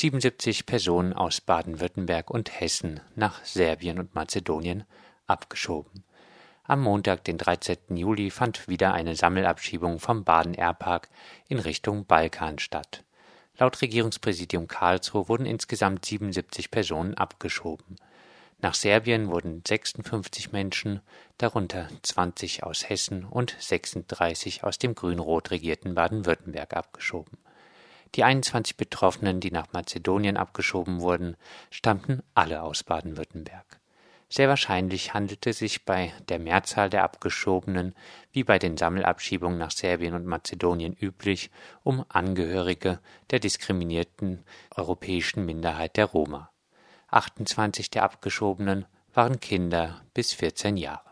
77 Personen aus Baden-Württemberg und Hessen nach Serbien und Mazedonien abgeschoben. Am Montag, den 13. Juli, fand wieder eine Sammelabschiebung vom Baden Airpark in Richtung Balkan statt. Laut Regierungspräsidium Karlsruhe wurden insgesamt 77 Personen abgeschoben. Nach Serbien wurden 56 Menschen, darunter 20 aus Hessen und 36 aus dem grün-rot regierten Baden-Württemberg abgeschoben. Die 21 Betroffenen, die nach Mazedonien abgeschoben wurden, stammten alle aus Baden-Württemberg. Sehr wahrscheinlich handelte es sich bei der Mehrzahl der Abgeschobenen, wie bei den Sammelabschiebungen nach Serbien und Mazedonien üblich, um Angehörige der diskriminierten europäischen Minderheit der Roma. 28 der Abgeschobenen waren Kinder bis 14 Jahre.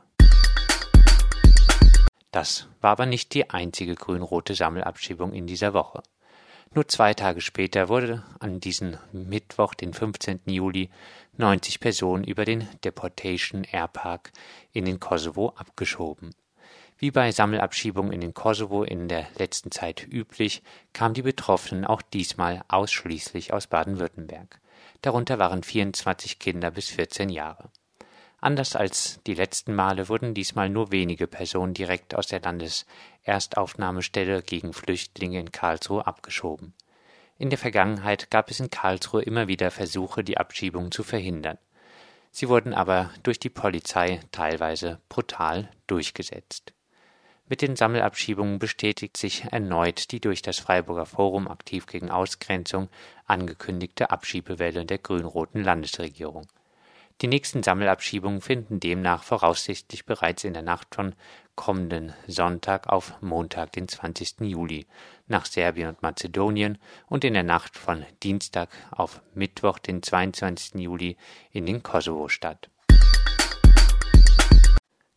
Das war aber nicht die einzige grün-rote Sammelabschiebung in dieser Woche. Nur zwei Tage später wurde an diesem Mittwoch, den 15. Juli, 90 Personen über den Deportation Airpark in den Kosovo abgeschoben. Wie bei Sammelabschiebungen in den Kosovo in der letzten Zeit üblich, kamen die Betroffenen auch diesmal ausschließlich aus Baden-Württemberg. Darunter waren 24 Kinder bis 14 Jahre. Anders als die letzten Male wurden diesmal nur wenige Personen direkt aus der Landeserstaufnahmestelle gegen Flüchtlinge in Karlsruhe abgeschoben. In der Vergangenheit gab es in Karlsruhe immer wieder Versuche, die Abschiebung zu verhindern. Sie wurden aber durch die Polizei teilweise brutal durchgesetzt. Mit den Sammelabschiebungen bestätigt sich erneut die durch das Freiburger Forum aktiv gegen Ausgrenzung angekündigte Abschiebewelle der grün-roten Landesregierung. Die nächsten Sammelabschiebungen finden demnach voraussichtlich bereits in der Nacht von kommenden Sonntag auf Montag, den 20. Juli, nach Serbien und Mazedonien und in der Nacht von Dienstag auf Mittwoch, den 22. Juli, in den Kosovo statt.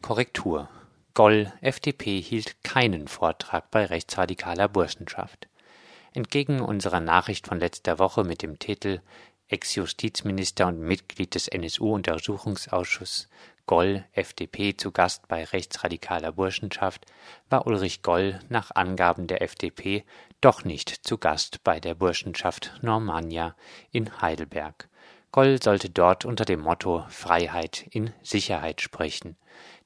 Korrektur Goll, FDP, hielt keinen Vortrag bei rechtsradikaler Burschenschaft. Entgegen unserer Nachricht von letzter Woche mit dem Titel Ex-Justizminister und Mitglied des NSU-Untersuchungsausschusses Goll, FDP, zu Gast bei rechtsradikaler Burschenschaft, war Ulrich Goll nach Angaben der FDP doch nicht zu Gast bei der Burschenschaft Normannia in Heidelberg. Goll sollte dort unter dem Motto Freiheit in Sicherheit sprechen.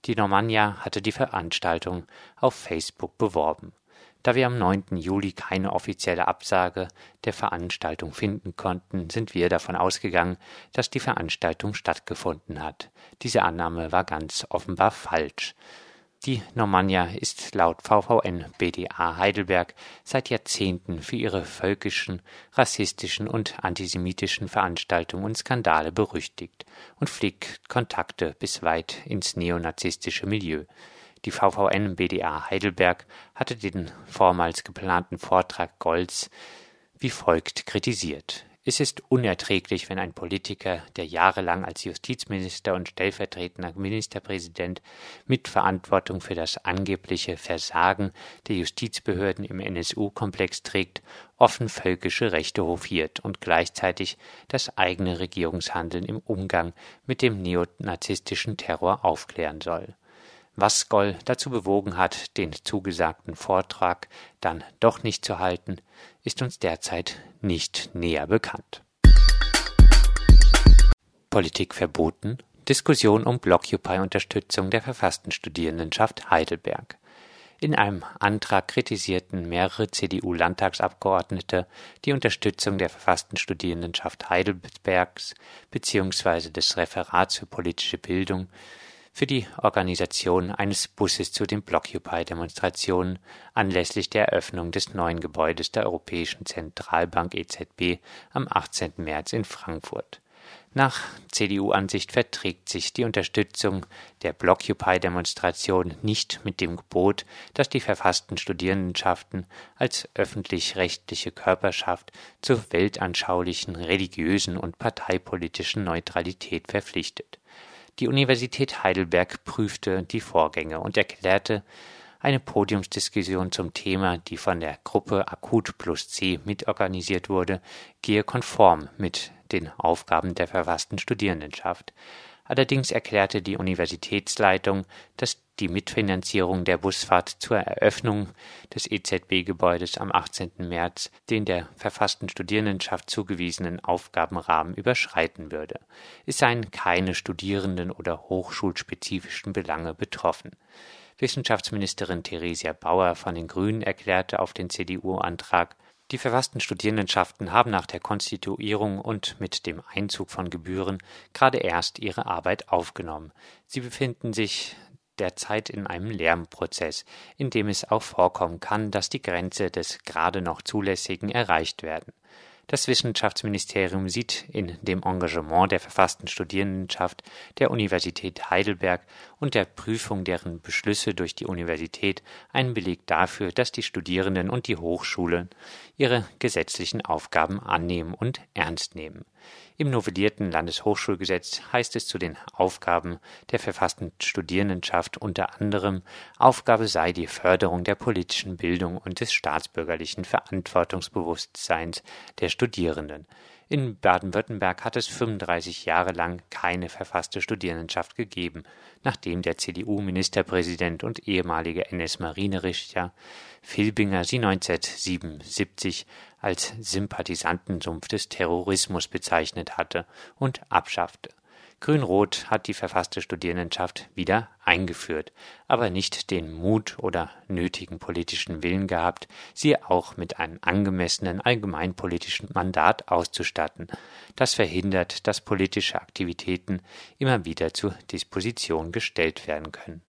Die Normannia hatte die Veranstaltung auf Facebook beworben. Da wir am 9. Juli keine offizielle Absage der Veranstaltung finden konnten, sind wir davon ausgegangen, dass die Veranstaltung stattgefunden hat. Diese Annahme war ganz offenbar falsch. Die Normannia ist laut VVN BDA Heidelberg seit Jahrzehnten für ihre völkischen, rassistischen und antisemitischen Veranstaltungen und Skandale berüchtigt und pflegt Kontakte bis weit ins neonazistische Milieu. Die VVN BDA Heidelberg hatte den vormals geplanten Vortrag Golds wie folgt kritisiert es ist unerträglich, wenn ein Politiker, der jahrelang als Justizminister und stellvertretender Ministerpräsident Mitverantwortung für das angebliche Versagen der Justizbehörden im NSU-Komplex trägt, offen völkische Rechte hofiert und gleichzeitig das eigene Regierungshandeln im Umgang mit dem neonazistischen Terror aufklären soll. Was Goll dazu bewogen hat, den zugesagten Vortrag dann doch nicht zu halten, ist uns derzeit nicht näher bekannt. Politik verboten, Diskussion um Blockupy-Unterstützung der verfassten Studierendenschaft Heidelberg. In einem Antrag kritisierten mehrere CDU-Landtagsabgeordnete die Unterstützung der verfassten Studierendenschaft Heidelbergs bzw. des Referats für politische Bildung für die Organisation eines Busses zu den Blockupy-Demonstrationen anlässlich der Eröffnung des neuen Gebäudes der Europäischen Zentralbank EZB am 18. März in Frankfurt. Nach CDU-Ansicht verträgt sich die Unterstützung der Blockupy-Demonstration nicht mit dem Gebot, dass die verfassten Studierendenschaften als öffentlich-rechtliche Körperschaft zur weltanschaulichen, religiösen und parteipolitischen Neutralität verpflichtet. Die Universität Heidelberg prüfte die Vorgänge und erklärte, eine Podiumsdiskussion zum Thema, die von der Gruppe Akut plus C mitorganisiert wurde, gehe konform mit den Aufgaben der verfassten Studierendenschaft. Allerdings erklärte die Universitätsleitung, dass die Mitfinanzierung der Busfahrt zur Eröffnung des EZB-Gebäudes am 18. März den der verfassten Studierendenschaft zugewiesenen Aufgabenrahmen überschreiten würde. Es seien keine Studierenden oder hochschulspezifischen Belange betroffen. Wissenschaftsministerin Theresia Bauer von den Grünen erklärte auf den CDU-Antrag, die verfassten Studierendenschaften haben nach der Konstituierung und mit dem Einzug von Gebühren gerade erst ihre Arbeit aufgenommen. Sie befinden sich derzeit in einem Lernprozess, in dem es auch vorkommen kann, dass die Grenze des gerade noch Zulässigen erreicht werden. Das Wissenschaftsministerium sieht in dem Engagement der verfassten Studierendenschaft der Universität Heidelberg und der Prüfung deren Beschlüsse durch die Universität einen Beleg dafür, dass die Studierenden und die Hochschulen ihre gesetzlichen Aufgaben annehmen und ernst nehmen. Im novellierten Landeshochschulgesetz heißt es zu den Aufgaben der verfassten Studierendenschaft unter anderem, Aufgabe sei die Förderung der politischen Bildung und des staatsbürgerlichen Verantwortungsbewusstseins der Studierenden. In Baden-Württemberg hat es 35 Jahre lang keine verfasste Studierendenschaft gegeben, nachdem der CDU-Ministerpräsident und ehemalige NS-Marinerichter Filbinger sie 1977 als Sympathisantensumpf des Terrorismus bezeichnet hatte und abschaffte. Grün-Rot hat die verfasste Studierendenschaft wieder eingeführt, aber nicht den Mut oder nötigen politischen Willen gehabt, sie auch mit einem angemessenen allgemeinpolitischen Mandat auszustatten. Das verhindert, dass politische Aktivitäten immer wieder zur Disposition gestellt werden können